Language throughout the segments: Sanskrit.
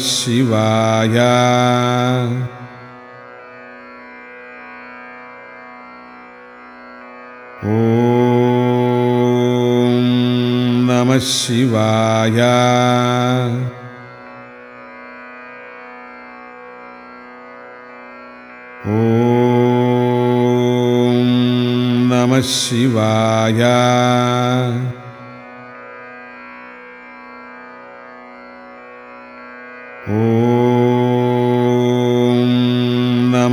शिवाय। ॐ नमः शिवाय। ॐ नमः शिवाय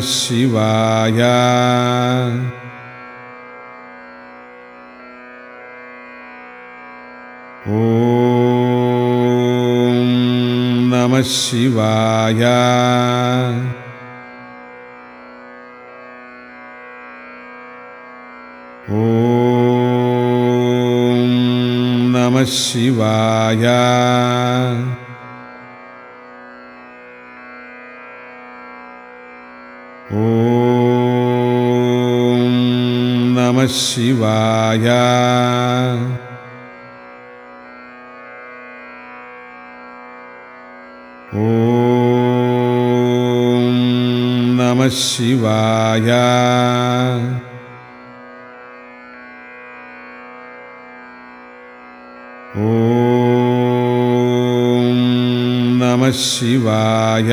शिवाय। ॐ नमः शिवाय। ॐ नमः शिवाय नमः शिवाय। ॐ नमः शिवाय। ॐ नमः शिवाय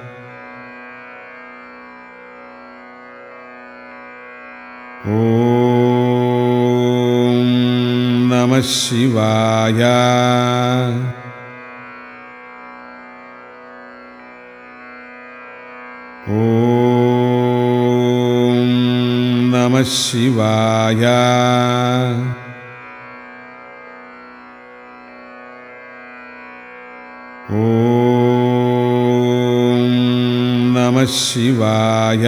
शिवाय। ॐ नमः शिवाय। ॐ नमः शिवाय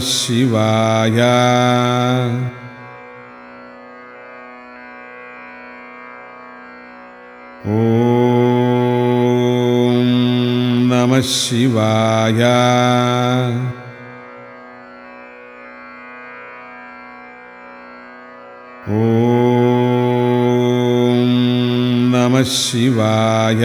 शिवाय। ॐ नमः शिवाय। ॐ नमः शिवाय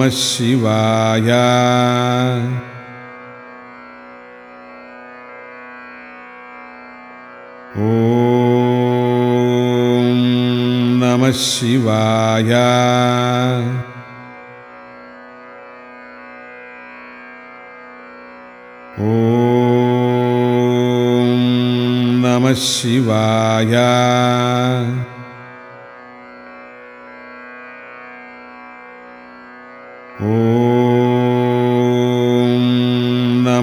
नमः शिवाय। ॐ नमः शिवाय। ॐ नमः शिवाय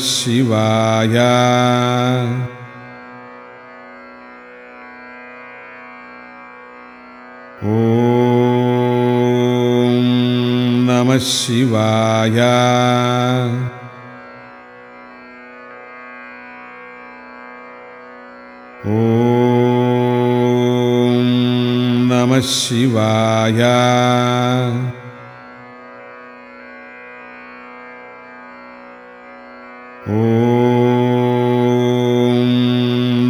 शिवाय। ॐ नमः शिवाय। ॐ नमः शिवाय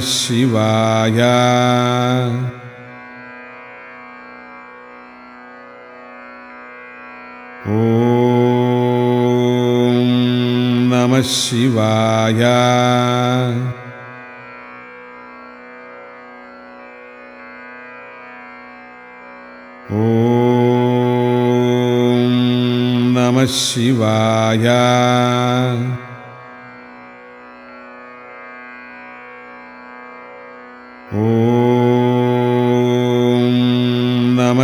शिवाय। ॐ नमः शिवाय। ॐ नमः शिवाय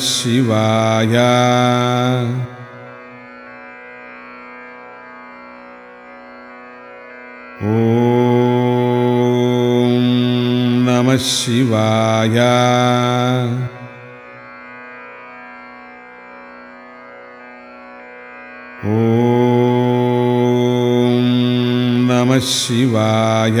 शिवाय। ॐ नमः शिवाय। ॐ नमः शिवाय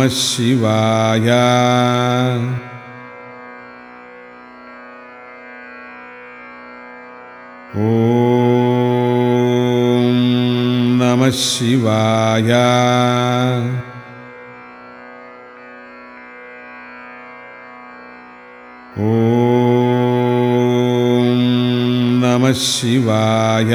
नमः शिवाय। ॐ नमः शिवाय। ॐ नमः शिवाय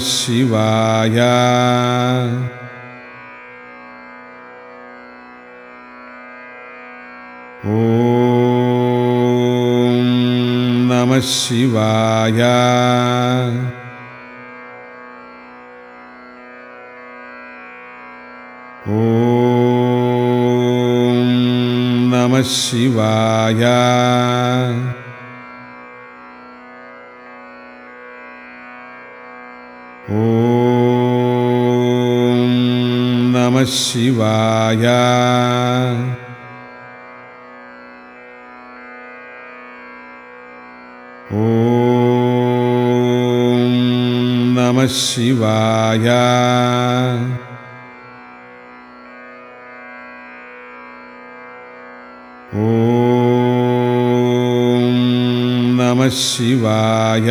शिवाय। ॐ नमः शिवाय। ॐ नमः शिवाय शिवाय। ॐ नमः शिवाय। ॐ नमः शिवाय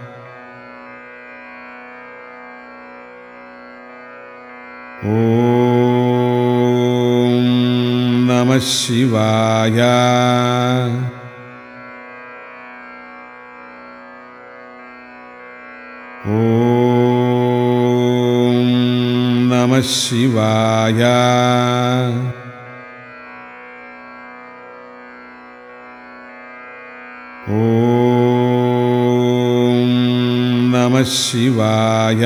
शिवाय। ॐ नमः शिवाय। ॐ नमः शिवाय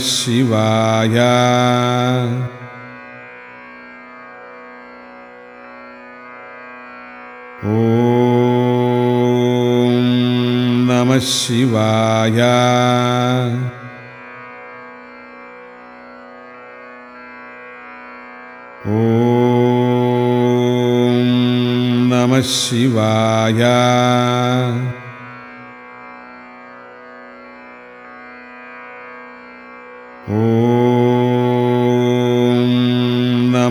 शिवाय। ॐ नमः शिवाय। ॐ नमः शिवाय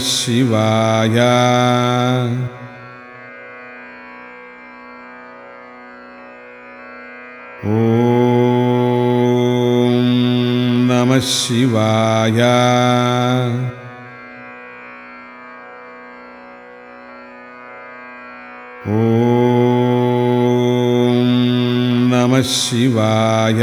शिवाय। ॐ नमः शिवाय। ॐ नमः शिवाय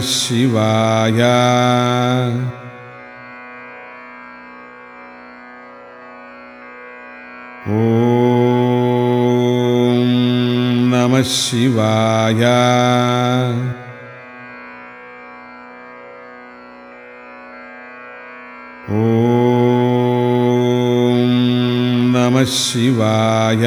शिवाय। ॐ नमः शिवाय। ॐ नमः शिवाय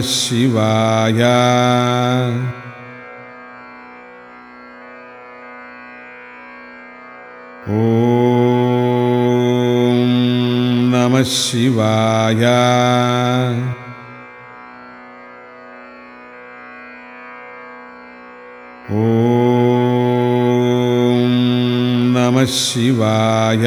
शिवाय। ॐ नमः शिवाय। ॐ नमः शिवाय